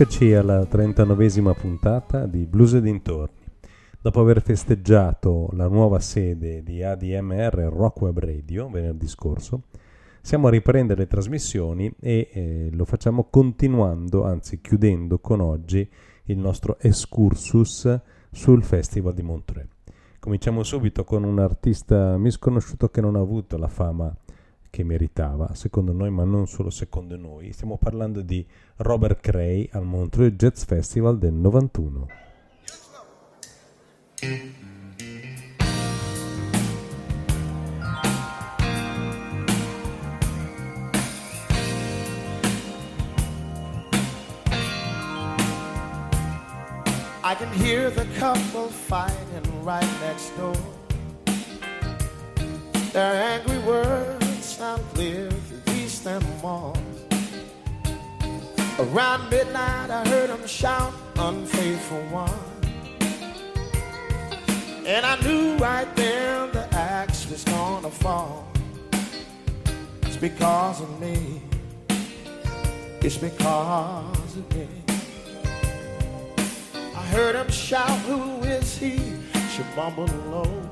Eccoci alla 39esima puntata di Blues e dintorni. Dopo aver festeggiato la nuova sede di ADMR Rock Web Radio venerdì scorso, siamo a riprendere le trasmissioni e eh, lo facciamo continuando, anzi chiudendo con oggi il nostro excursus sul Festival di Montreux. Cominciamo subito con un artista misconosciuto che non ha avuto la fama che meritava, secondo noi, ma non solo secondo noi. Stiamo parlando di Robert Cray al Montreux Jazz Festival del 91. I can hear the couple fighting right next door. Their angry words through east and Mars. Around midnight, I heard him shout, unfaithful one. And I knew right then the axe was gonna fall. It's because of me. It's because of me. I heard him shout, Who is he? She mumbled low.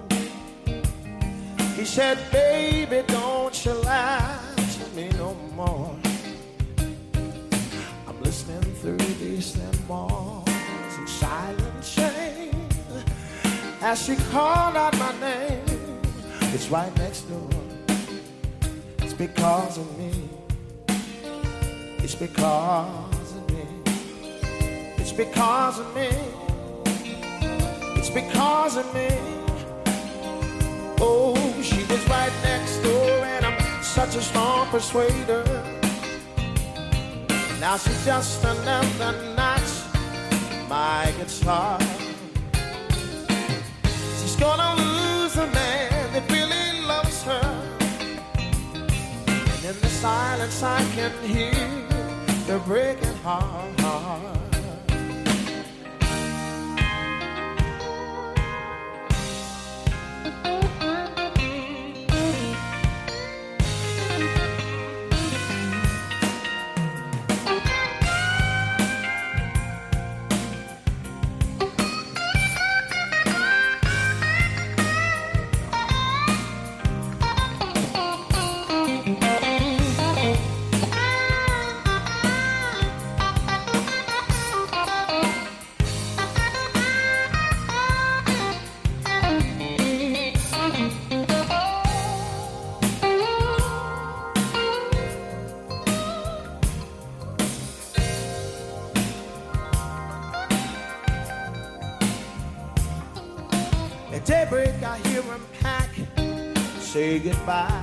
He said, Baby, don't you lie to me no more. I'm listening through these thin walls in silent shame as she called out my name. It's right next door. It's because of me. It's because of me. It's because of me. It's because of me. Oh, she was right next door, and I'm such a strong persuader. Now she's just another notch, my guitar. She's gonna lose a man that really loves her. And in the silence, I can hear the breaking heart. Goodbye.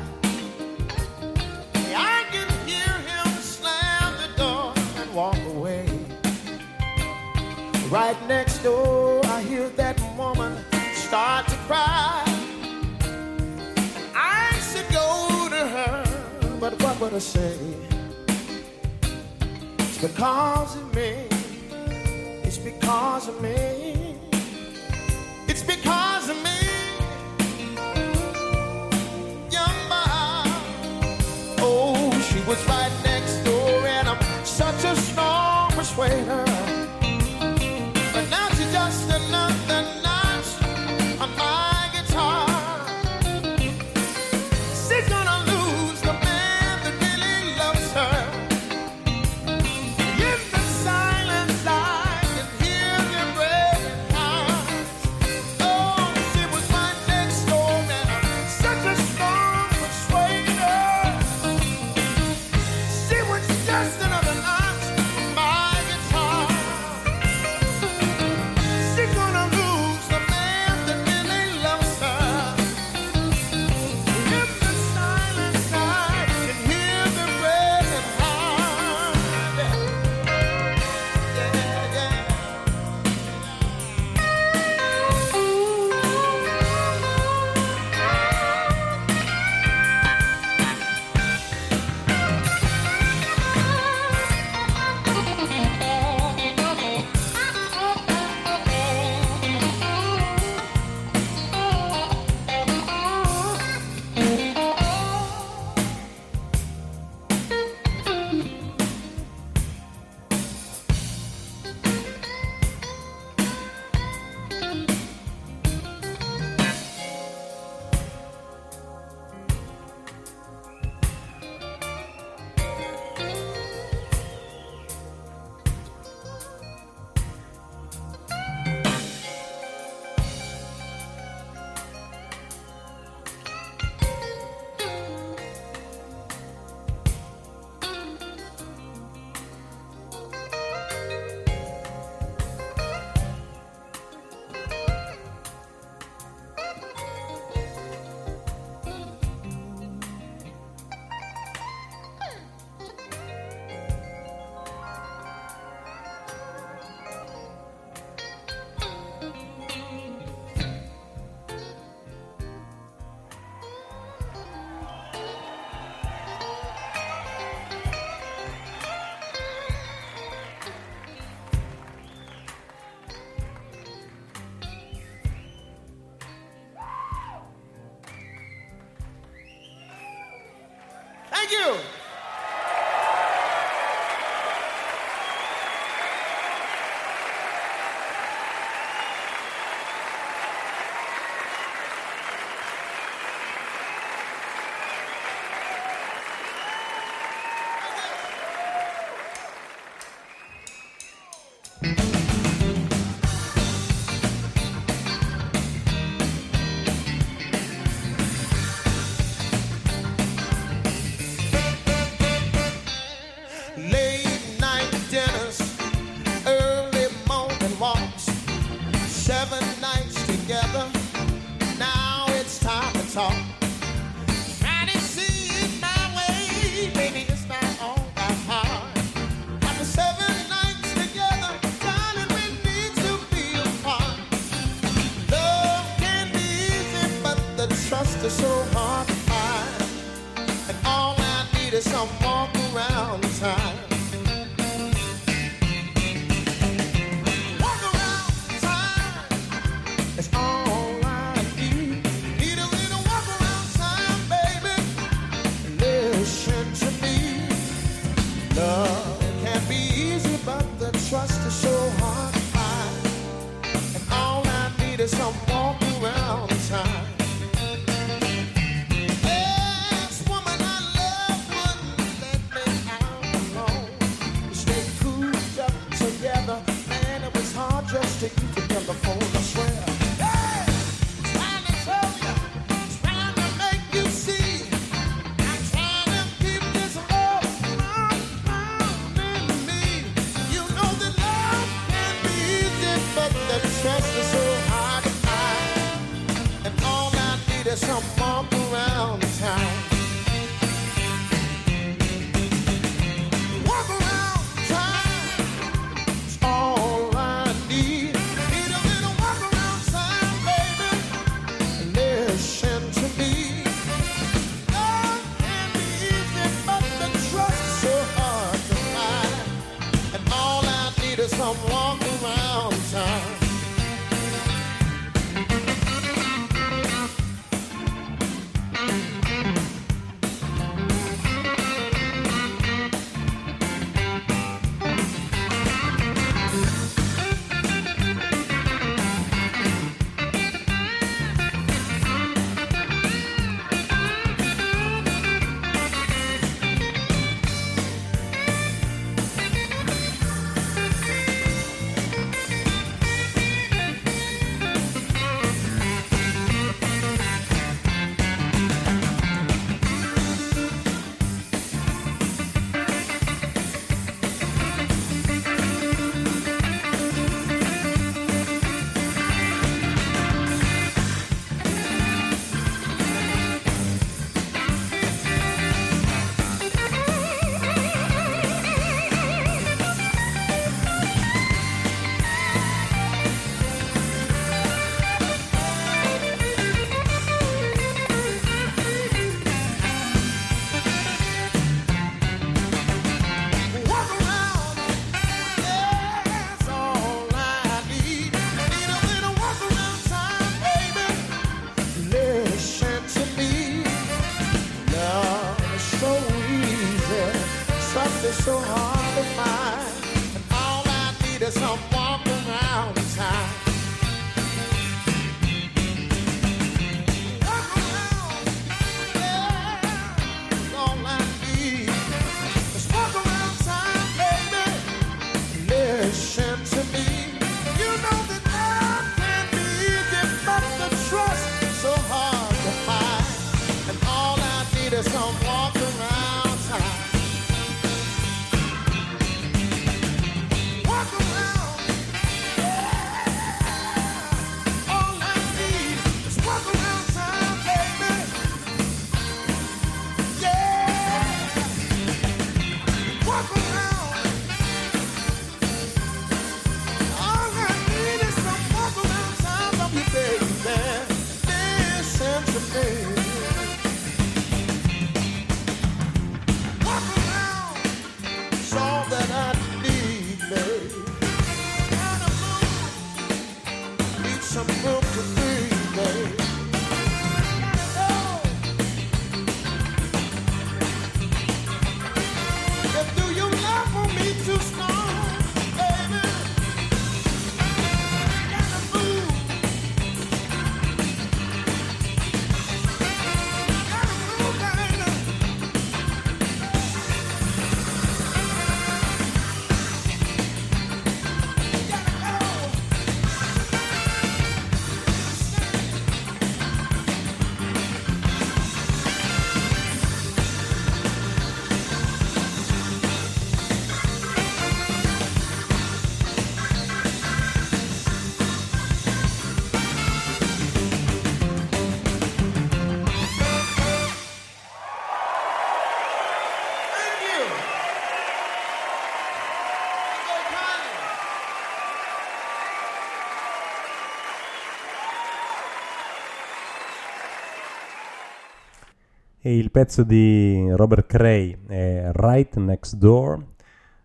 E il pezzo di Robert Cray è Right Next Door,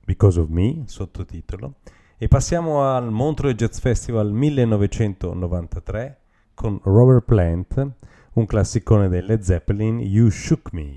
Because of Me, sottotitolo. E passiamo al Montreux Jazz Festival 1993 con Robert Plant, un classicone delle Zeppelin, You Shook Me.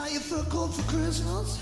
Christmas and a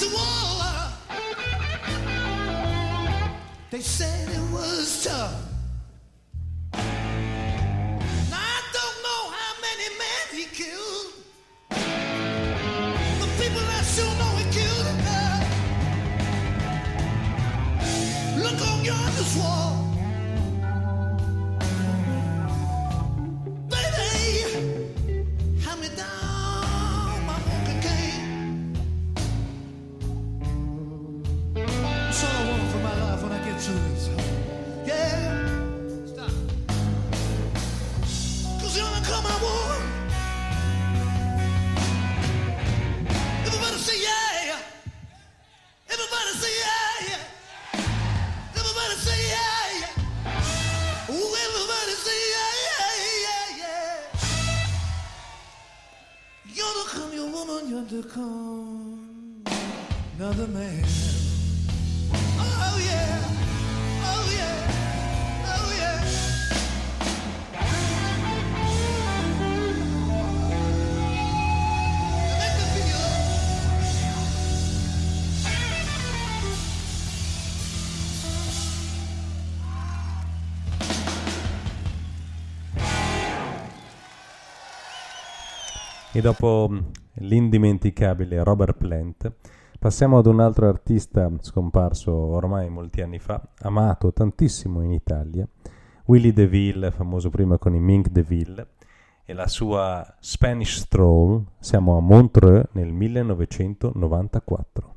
the war. E dopo mm, l'indimenticabile Robert Plant, passiamo ad un altro artista scomparso ormai molti anni fa, amato tantissimo in Italia, Willie DeVille, famoso prima con i Mink DeVille, e la sua Spanish Stroll. Siamo a Montreux nel 1994.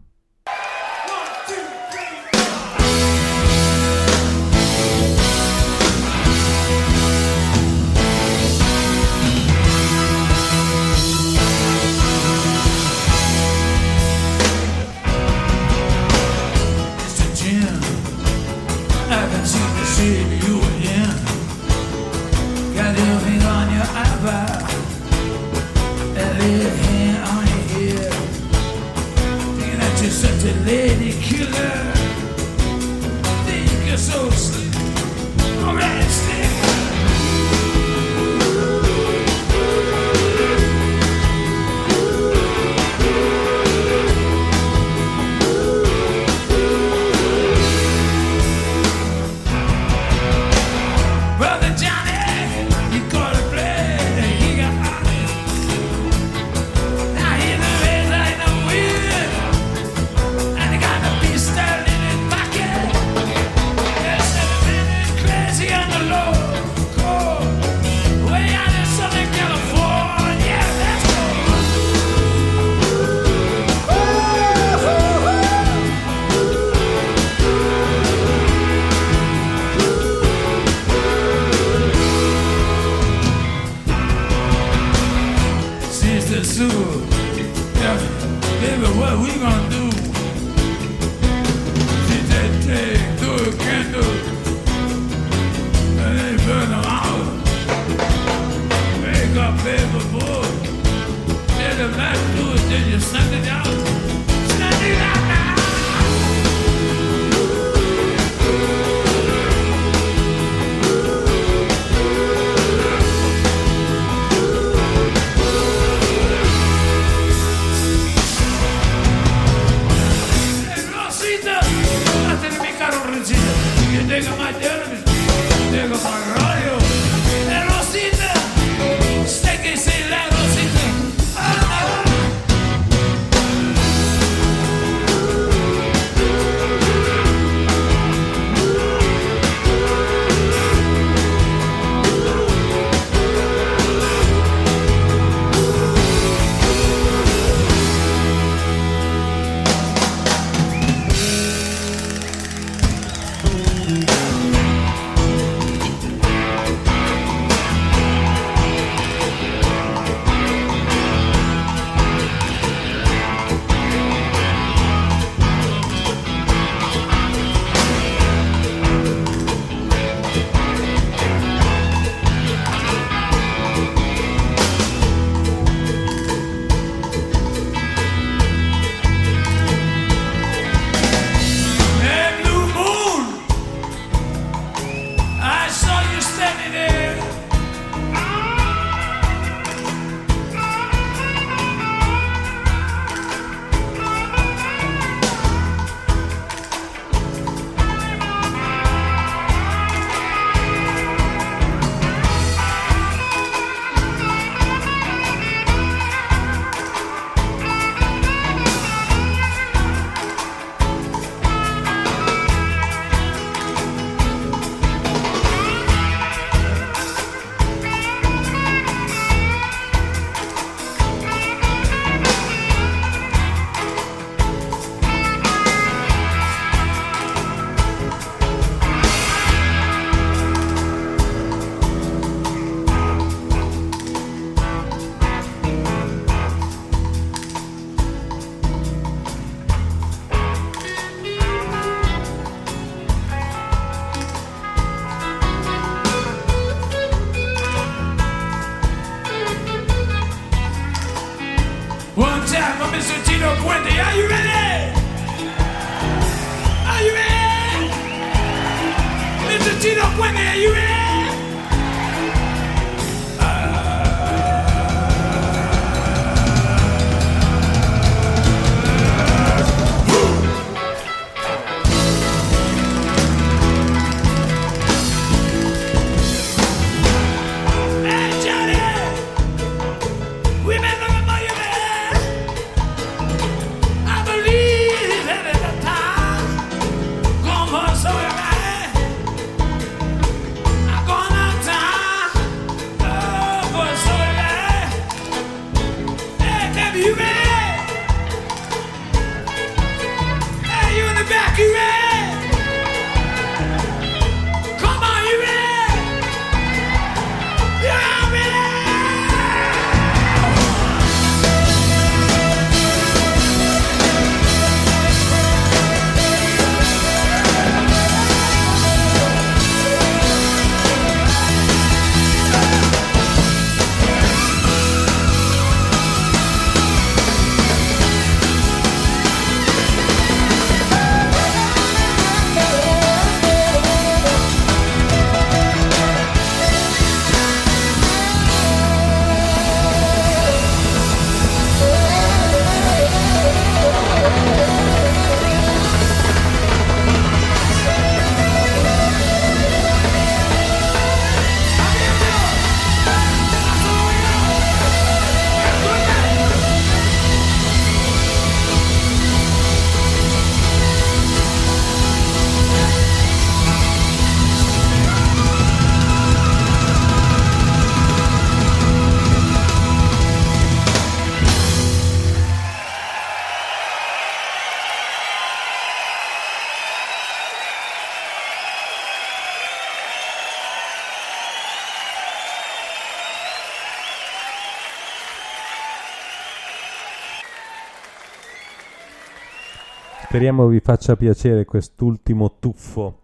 Speriamo vi faccia piacere quest'ultimo tuffo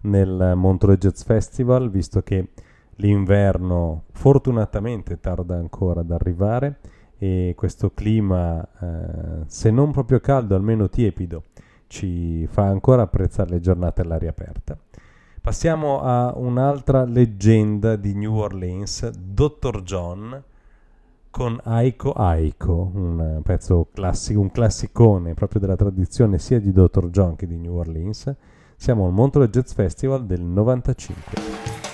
nel Montreux Jazz Festival, visto che l'inverno fortunatamente tarda ancora ad arrivare e questo clima, eh, se non proprio caldo, almeno tiepido, ci fa ancora apprezzare le giornate all'aria aperta. Passiamo a un'altra leggenda di New Orleans, Dr. John, con Aiko Aiko, un pezzo classico, un classicone proprio della tradizione sia di Dr. John che di New Orleans. Siamo al Montreux Jazz Festival del 95.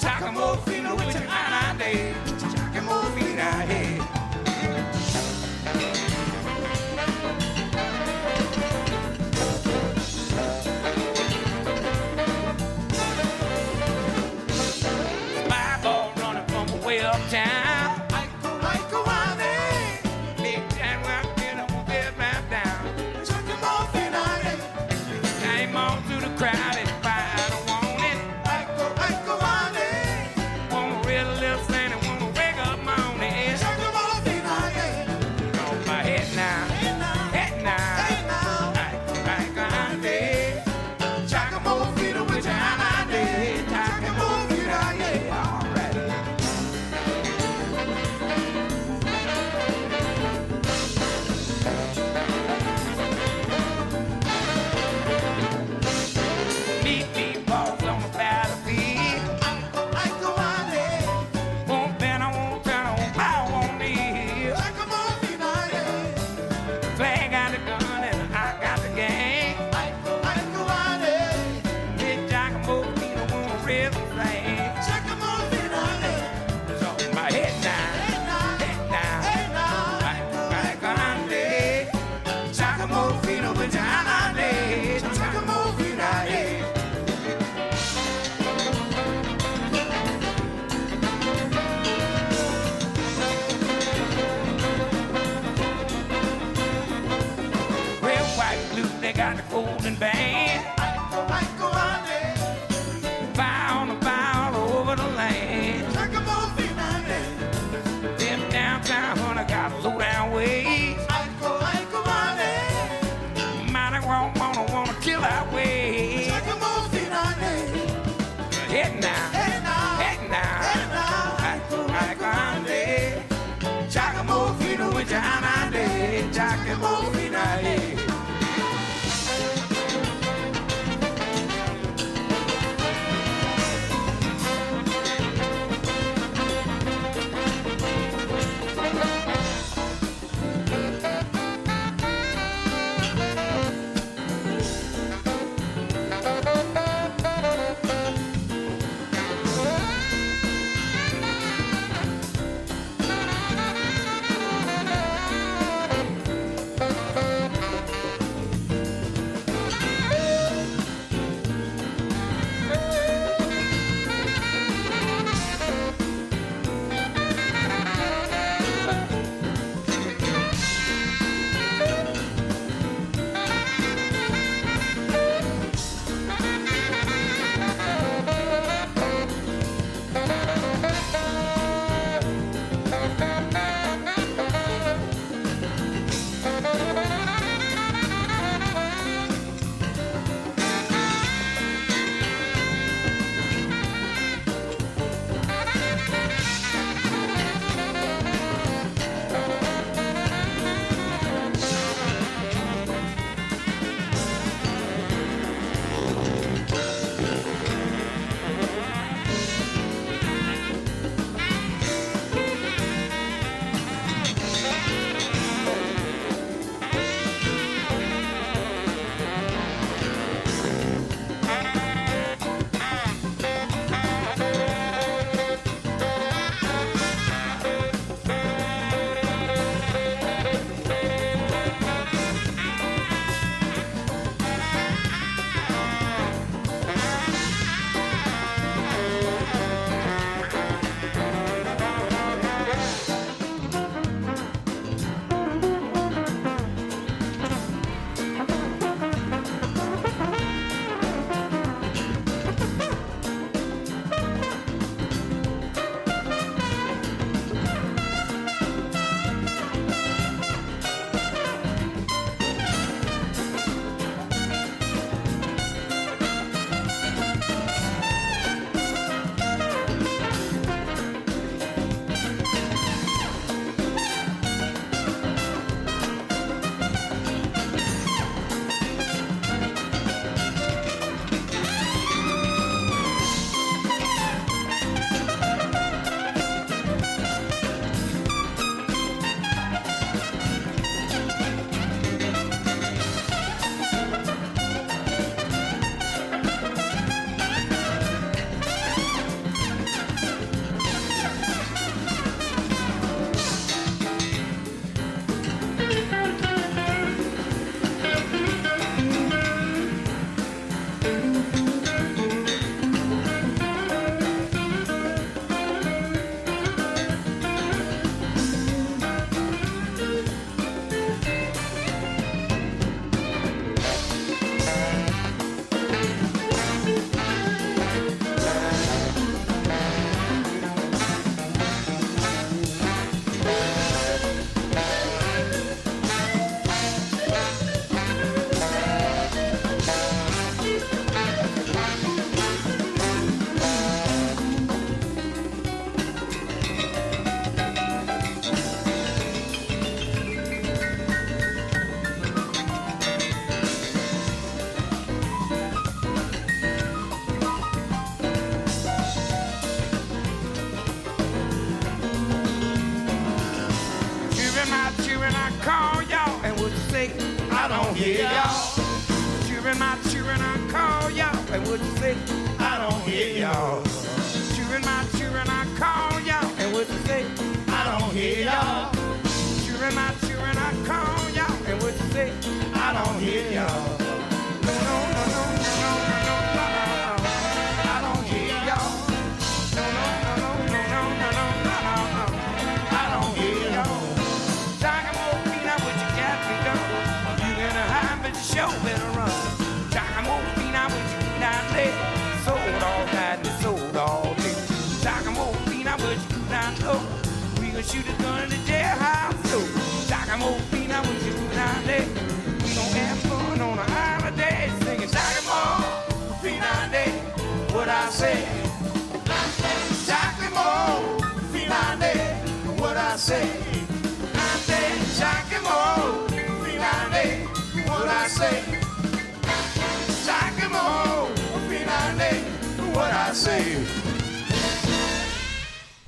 Takamofino in an winter day. right now.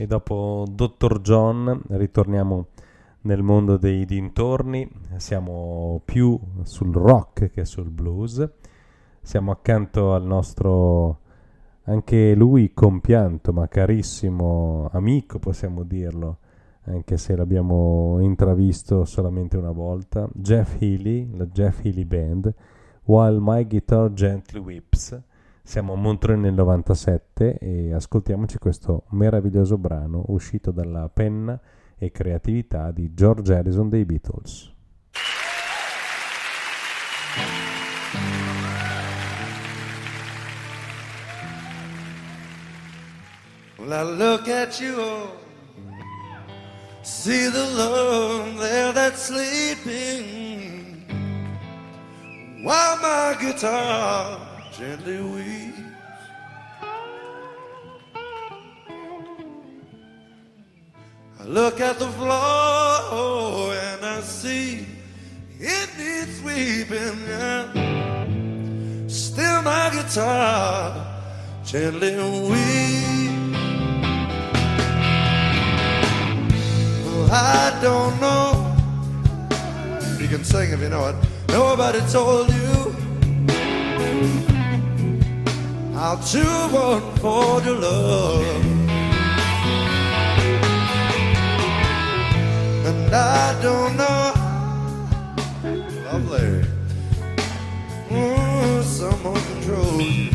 E dopo Dr. John ritorniamo nel mondo dei dintorni, siamo più sul rock che sul blues, siamo accanto al nostro, anche lui compianto ma carissimo amico, possiamo dirlo, anche se l'abbiamo intravisto solamente una volta, Jeff Healy, la Jeff Healy Band, While My Guitar Gently Whips. Siamo a Montreux nel 97 e ascoltiamoci questo meraviglioso brano uscito dalla penna e creatività di George Harrison dei Beatles. Well, I look at you, oh, see the love there that's sleeping, while my guitar gently weeps. I look at the floor and I see it needs sweeping. Still, my guitar gently weeps. Well, I don't know. You can sing if you know it. Nobody told you how to unfold your love. And I don't know. Lovely. Mm, someone controls you.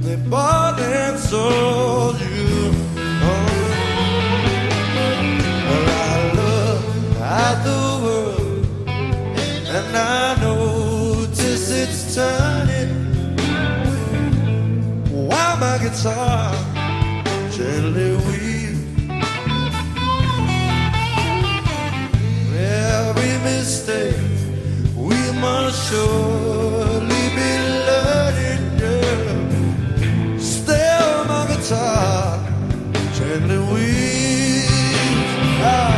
They bought and sold you. Oh. Well, I look at the world and I notice it's turning. Guitar gently weeps. Every mistake we must surely be learning. Yeah. Still, my guitar gently weeps. Ah.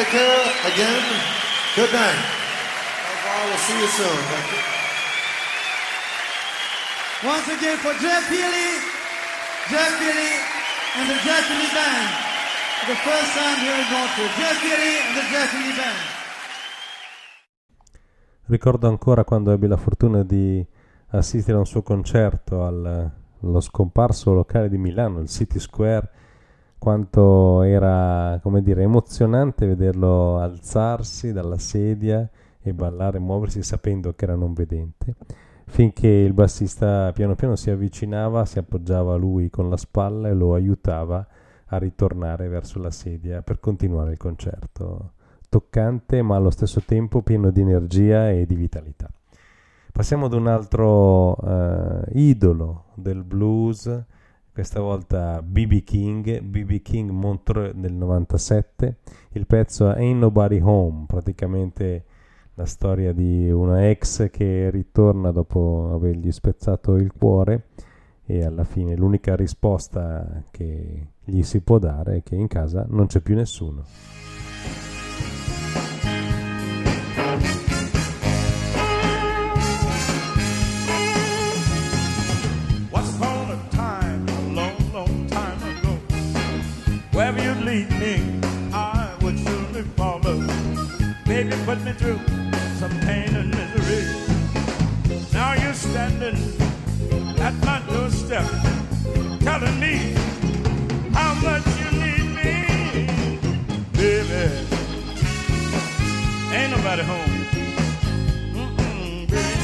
Take care again. Good night. I will see you soon. Thank you. Once again for Jeff Healy, Jeff Healy and the Jeff Healy Band. For the first time here in Montreal. Jeff Healy and the Jeff Healy Band. Ricordo ancora quando ebbi la fortuna di assistere a un suo concerto al, allo scomparso locale di Milano, il City Square, quanto era, come dire, emozionante vederlo alzarsi dalla sedia e ballare, muoversi sapendo che era non vedente, finché il bassista piano piano si avvicinava, si appoggiava a lui con la spalla e lo aiutava a ritornare verso la sedia per continuare il concerto. Toccante ma allo stesso tempo pieno di energia e di vitalità. Passiamo ad un altro uh, idolo del blues, questa volta BB King, BB King Montreux del 97, il pezzo Ain't Nobody Home, praticamente la storia di una ex che ritorna dopo avergli spezzato il cuore e alla fine l'unica risposta che gli si può dare è che in casa non c'è più nessuno. Baby, put me through some pain and misery. Now you're standing at my doorstep, telling me how much you need me, baby. Ain't nobody home. Mm-mm, baby.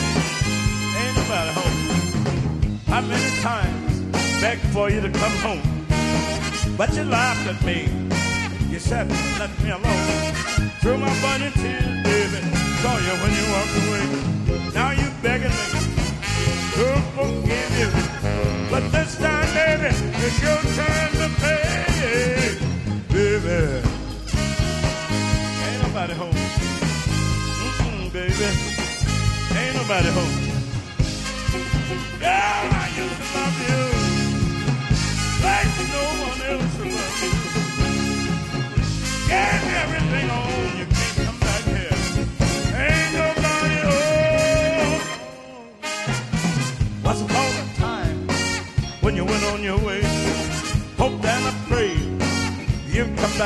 Ain't nobody home. How many times begged for you to come home? But you laughed at me. You said, let me alone. Through my bunny tears, baby. Saw you when you walked away. Now you begging me to forgive you. But this time, baby, it's your turn to pay. Baby. Ain't nobody home. Mm-mm, baby. Ain't nobody home. Girl, I used to love you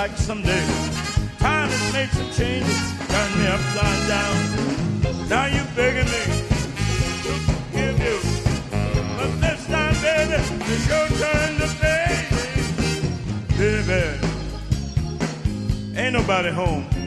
back someday. Time has made some changes, turned me upside down. Now you begging me to forgive you. But this time, baby, it's your turn to pay. Baby, ain't nobody home.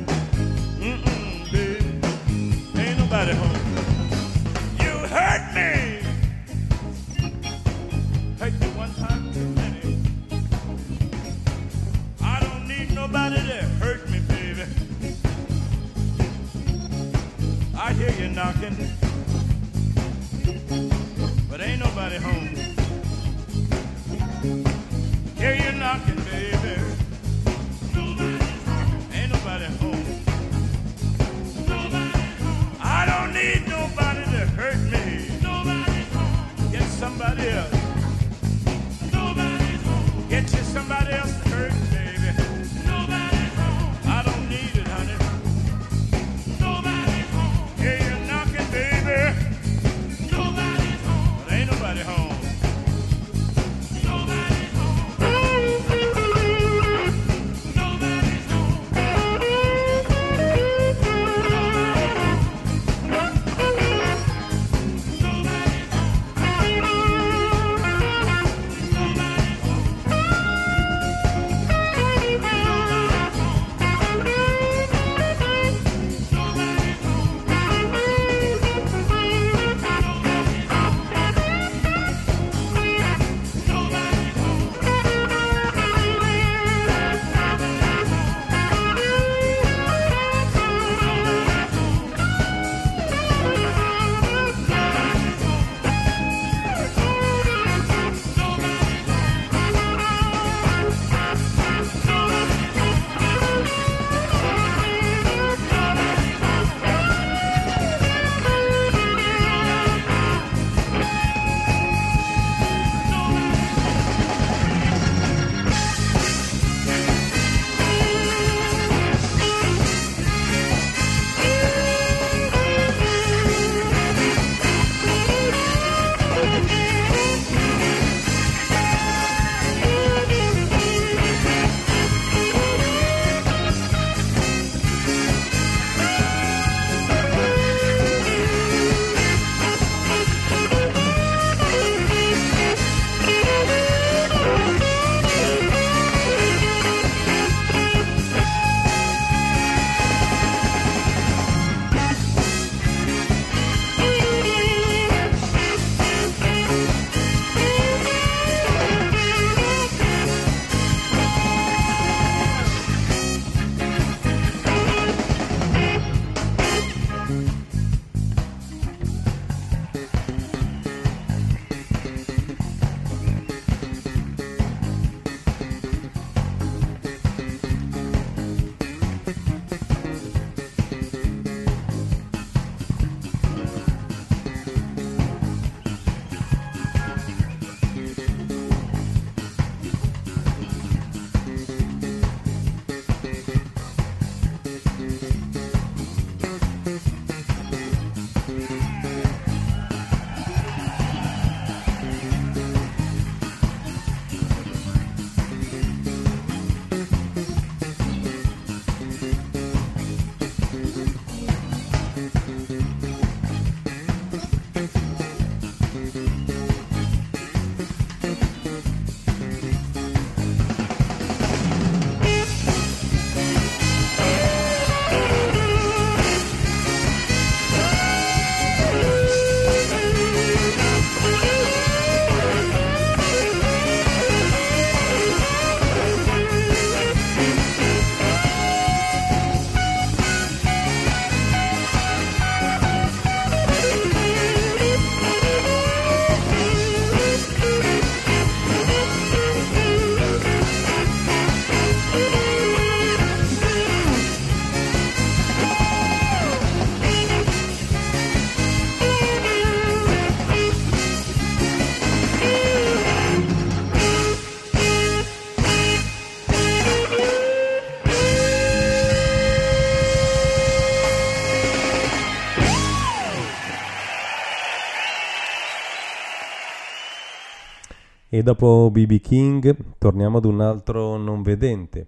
E dopo BB King torniamo ad un altro non vedente.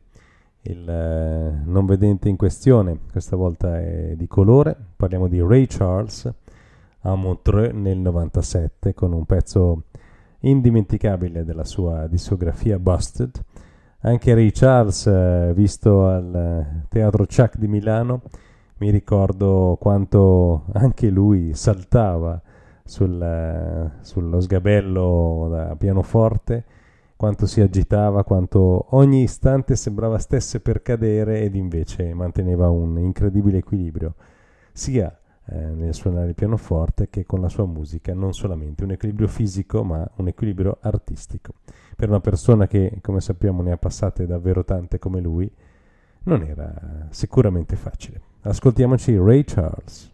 Il eh, non vedente in questione, questa volta è di colore, parliamo di Ray Charles a Montreux nel 97 con un pezzo indimenticabile della sua discografia Busted. Anche Ray Charles, eh, visto al Teatro Chuck di Milano, mi ricordo quanto anche lui saltava sul, sullo sgabello da pianoforte, quanto si agitava, quanto ogni istante sembrava stesse per cadere ed invece manteneva un incredibile equilibrio, sia eh, nel suonare il pianoforte che con la sua musica, non solamente un equilibrio fisico ma un equilibrio artistico. Per una persona che, come sappiamo, ne ha passate davvero tante come lui, non era sicuramente facile. Ascoltiamoci Ray Charles.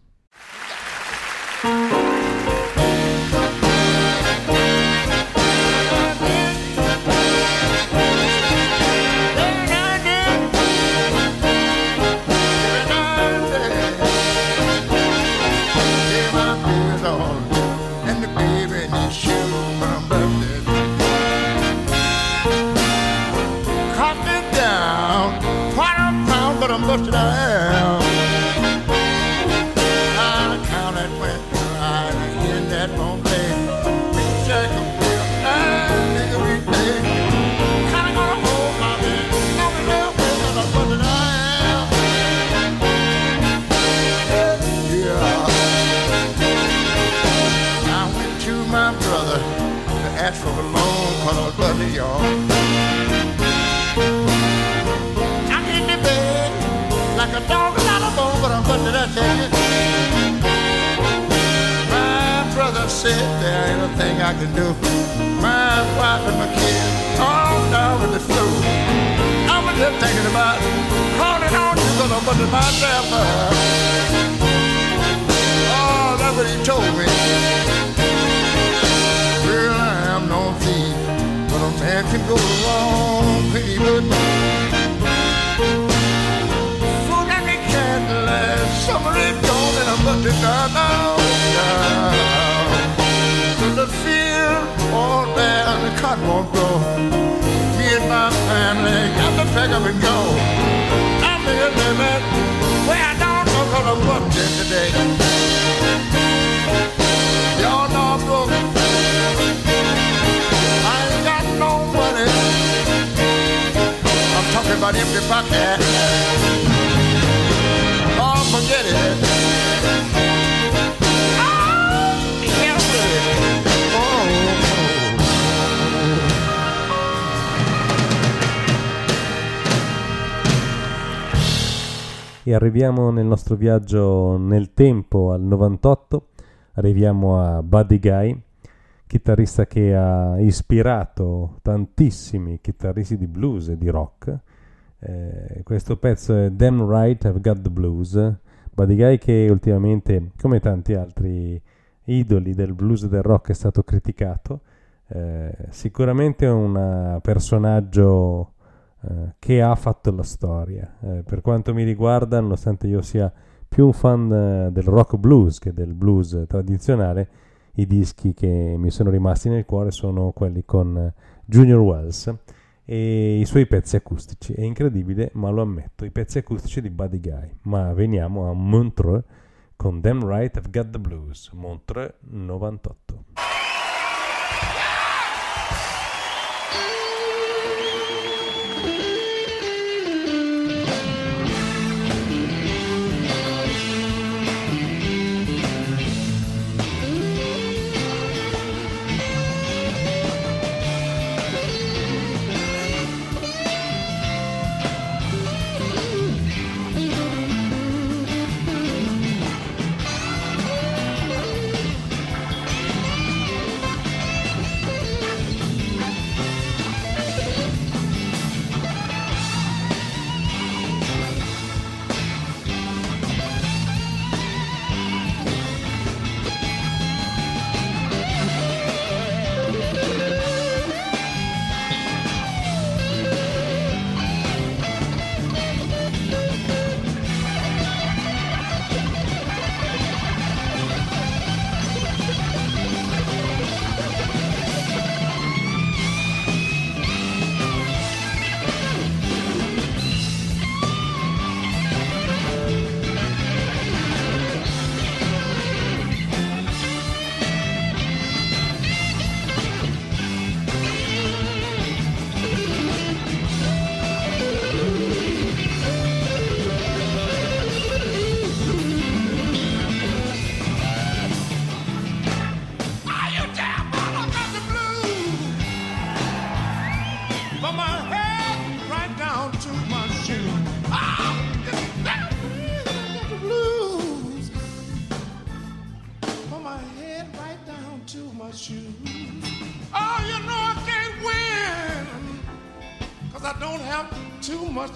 Putting myself up. Oh, that's what he told me. Well, I am no thief, but a man can go the wrong way, but summer is gone and I'm looking down, down, down. To the field, all down, the cotton won't grow. Me and my family got to pack up and go. I'm here where I don't know cause I'm working today. Y'all know I'm broke. I ain't got no money. I'm talking about empty pockets forget it. E arriviamo nel nostro viaggio nel tempo al 98, arriviamo a Buddy Guy, chitarrista che ha ispirato tantissimi chitarristi di blues e di rock. Eh, questo pezzo è Damn Right I've Got the Blues, Buddy Guy che ultimamente, come tanti altri idoli del blues e del rock, è stato criticato. Eh, sicuramente è un personaggio eh, che ha fatto la storia. Eh, per quanto mi riguarda, nonostante io sia più un fan eh, del rock blues che del blues tradizionale, i dischi che mi sono rimasti nel cuore sono quelli con Junior Wells e i suoi pezzi acustici. È incredibile, ma lo ammetto, i pezzi acustici di Buddy Guy. Ma veniamo a Montreux con Damn Right I've Got the Blues, Montreux 98.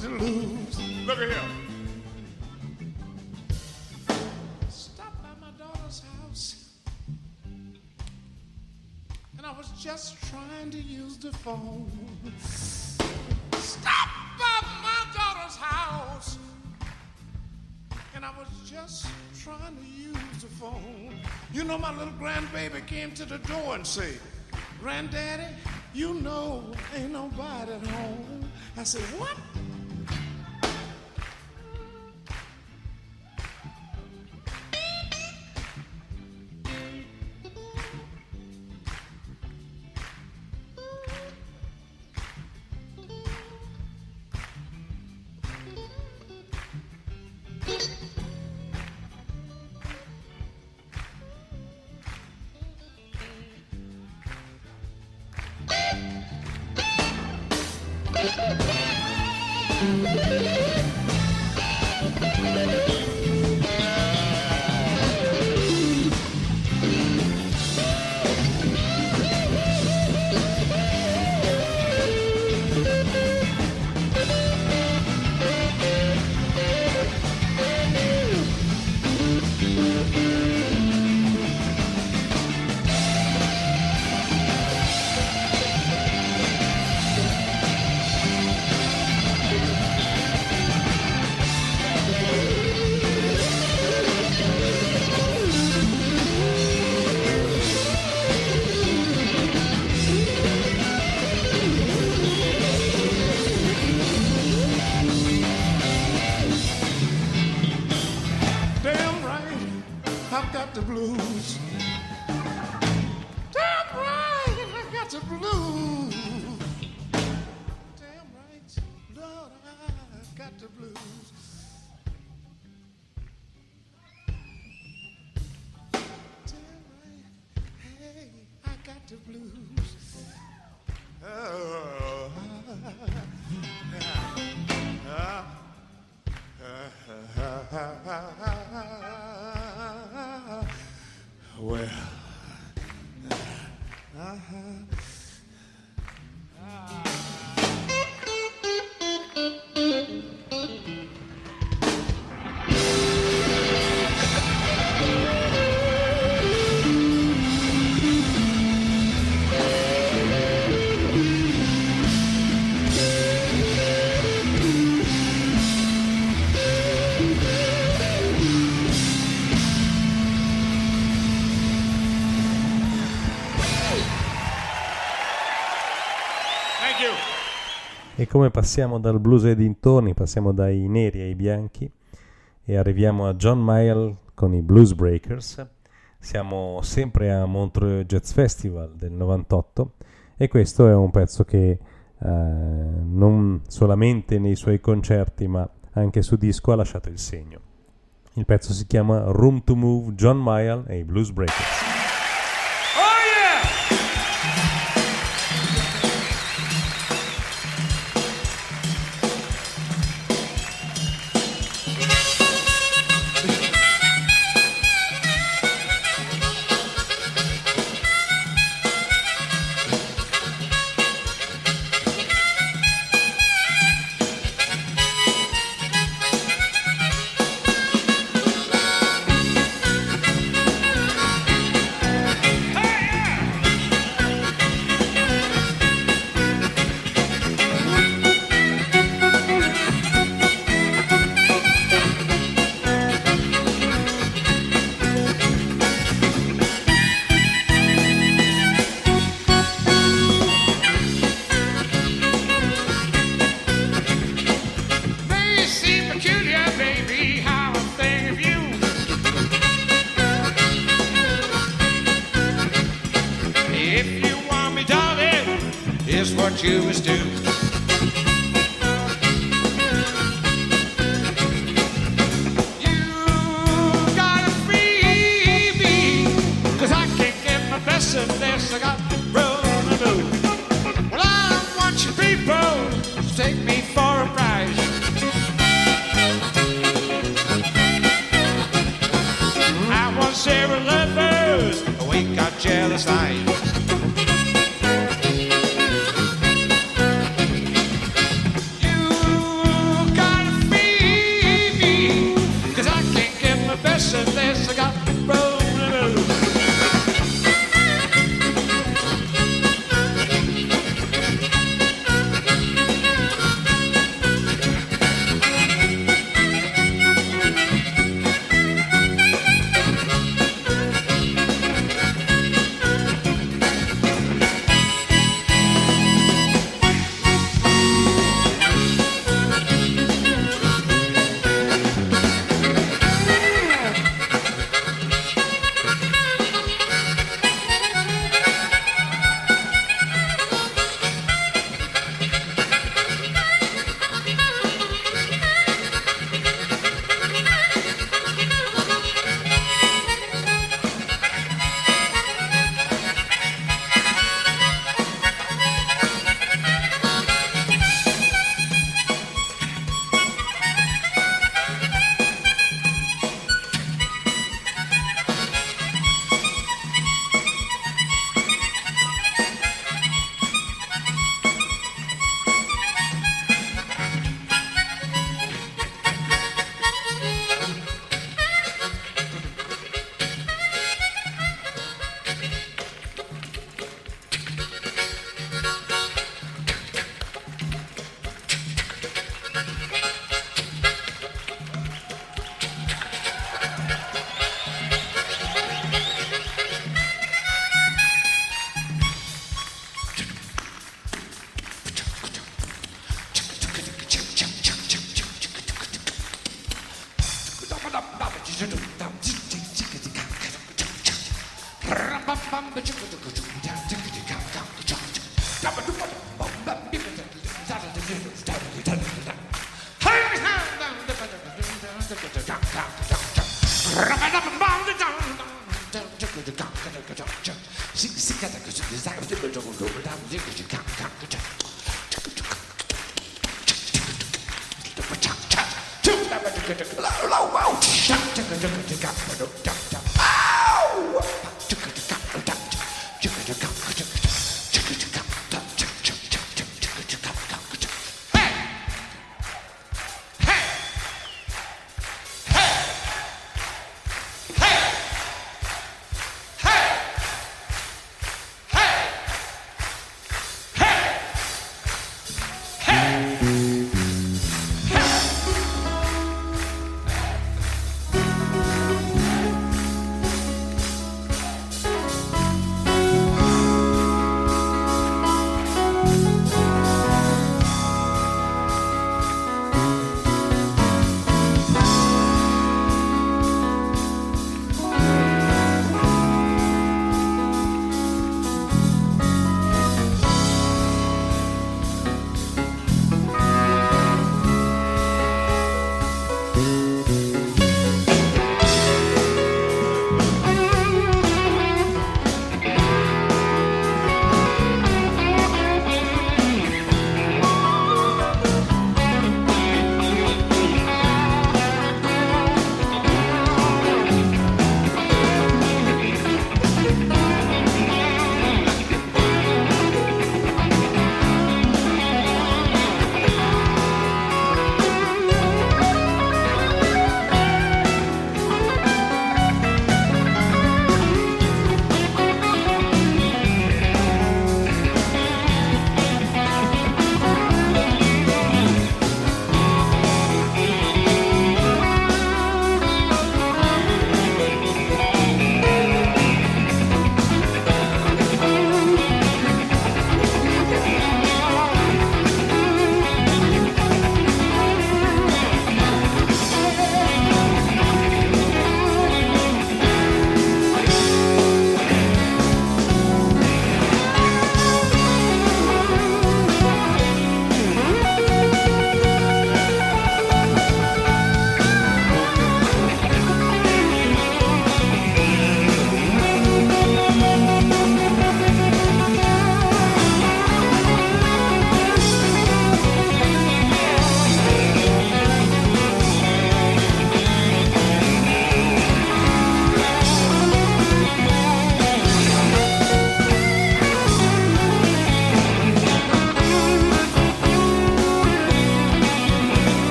To lose. Look at here. Stop by my daughter's house. And I was just trying to use the phone. Stop by my daughter's house. And I was just trying to use the phone. You know, my little grandbaby came to the door and said, Granddaddy, you know ain't nobody at home. I said, What? E come passiamo dal blues ai dintorni, passiamo dai neri ai bianchi e arriviamo a John Mayall con i Blues Breakers. Siamo sempre a Montreux Jazz Festival del 98 e questo è un pezzo che eh, non solamente nei suoi concerti ma anche su disco ha lasciato il segno. Il pezzo si chiama Room to Move John Mayall e i Blues Breakers.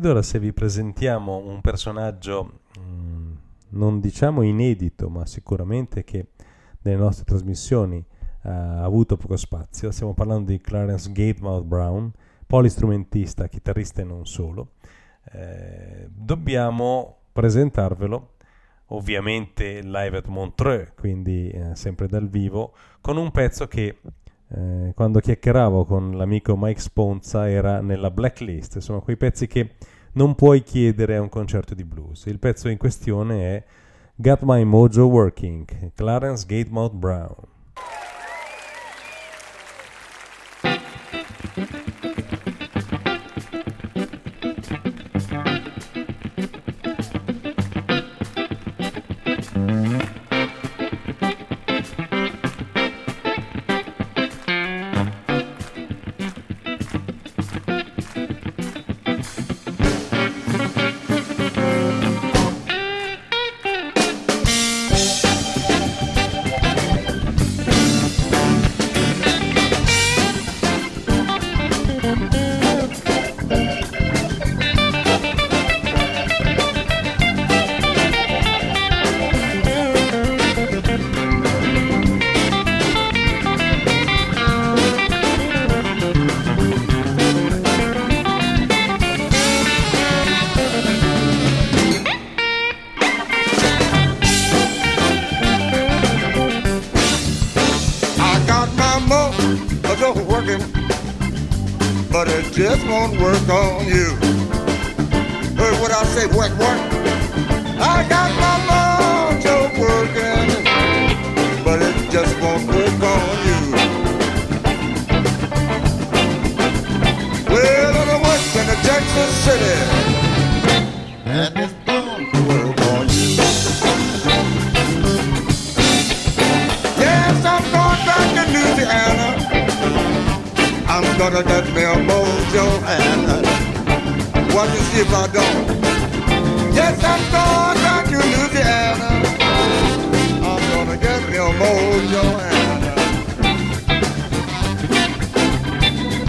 Ed ora se vi presentiamo un personaggio, mm, non diciamo inedito, ma sicuramente che nelle nostre trasmissioni eh, ha avuto poco spazio, stiamo parlando di Clarence Gatemouth Brown, polistrumentista, chitarrista e non solo, eh, dobbiamo presentarvelo ovviamente live at Montreux, quindi eh, sempre dal vivo, con un pezzo che eh, quando chiacchieravo con l'amico Mike Sponza era nella blacklist, sono quei pezzi che non puoi chiedere a un concerto di blues. Il pezzo in questione è Got My Mojo Working, Clarence Gatemouth Brown.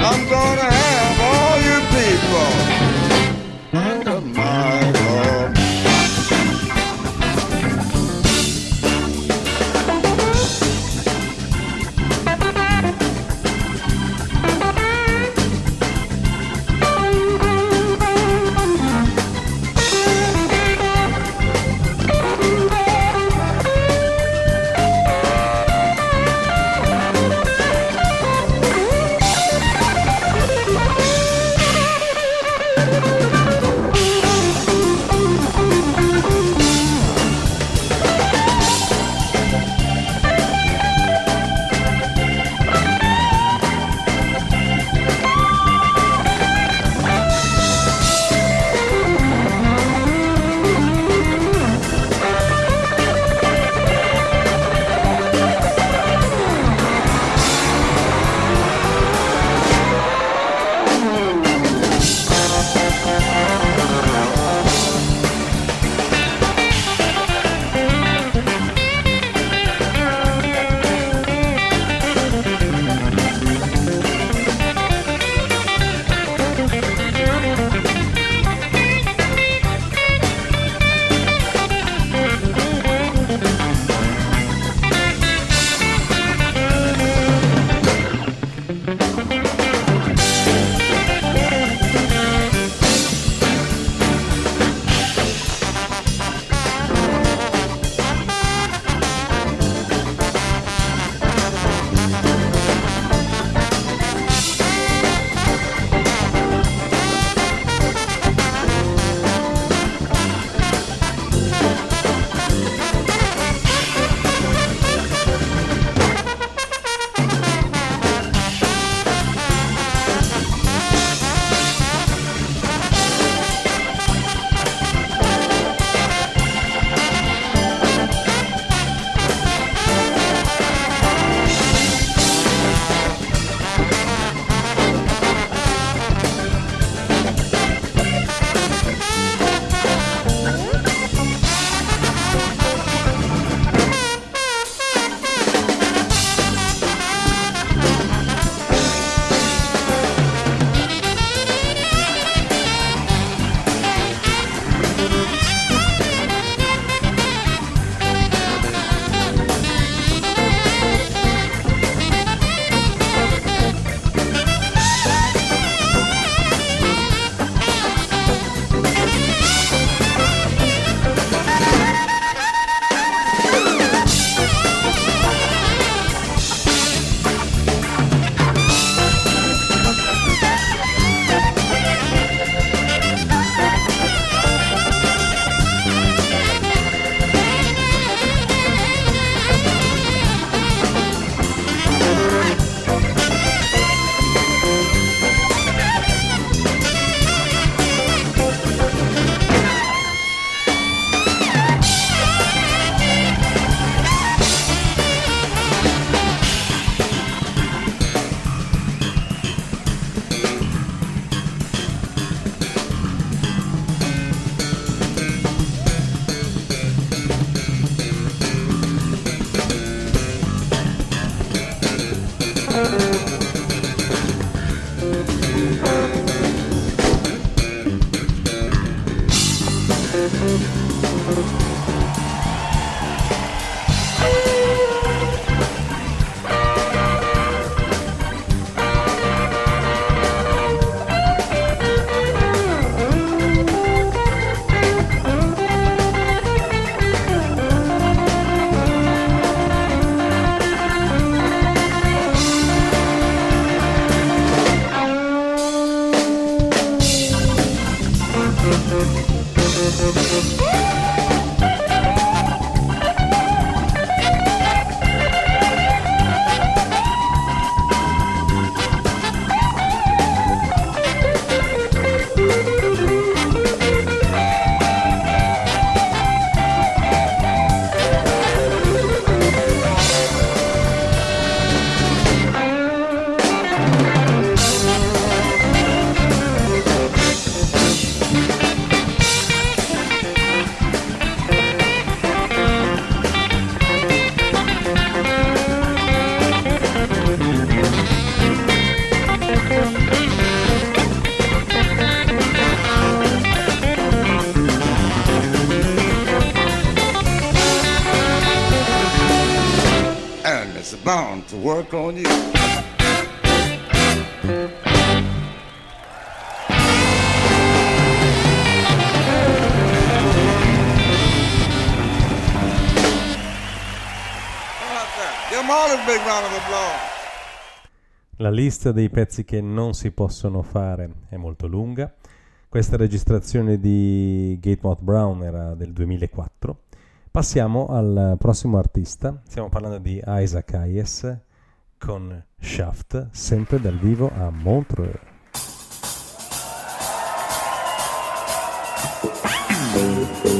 I'm gonna con you. La lista dei pezzi che non si possono fare è molto lunga. Questa registrazione di Gate Gatemouth Brown era del 2004. Passiamo al prossimo artista. Stiamo parlando di Isaac Hayes, con Shaft, sempre dal vivo a Montreux. Thank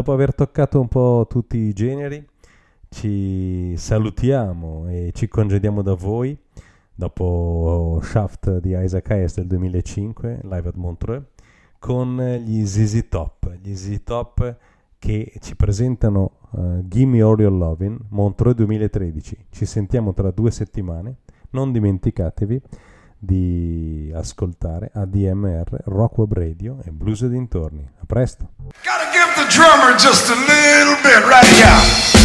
dopo aver toccato un po' tutti i generi, ci salutiamo e ci congediamo da voi. Dopo Shaft di Isaac Hayes del 2005, live at Montreux, con gli ZZ Top, gli ZZ Top che ci presentano uh, Gimme All Your Lovin' Montreux 2013. Ci sentiamo tra due settimane, non dimenticatevi di ascoltare ADMR, Rock Web Radio e Blues e dintorni. A presto! Gotta give the drummer just a little bit right here.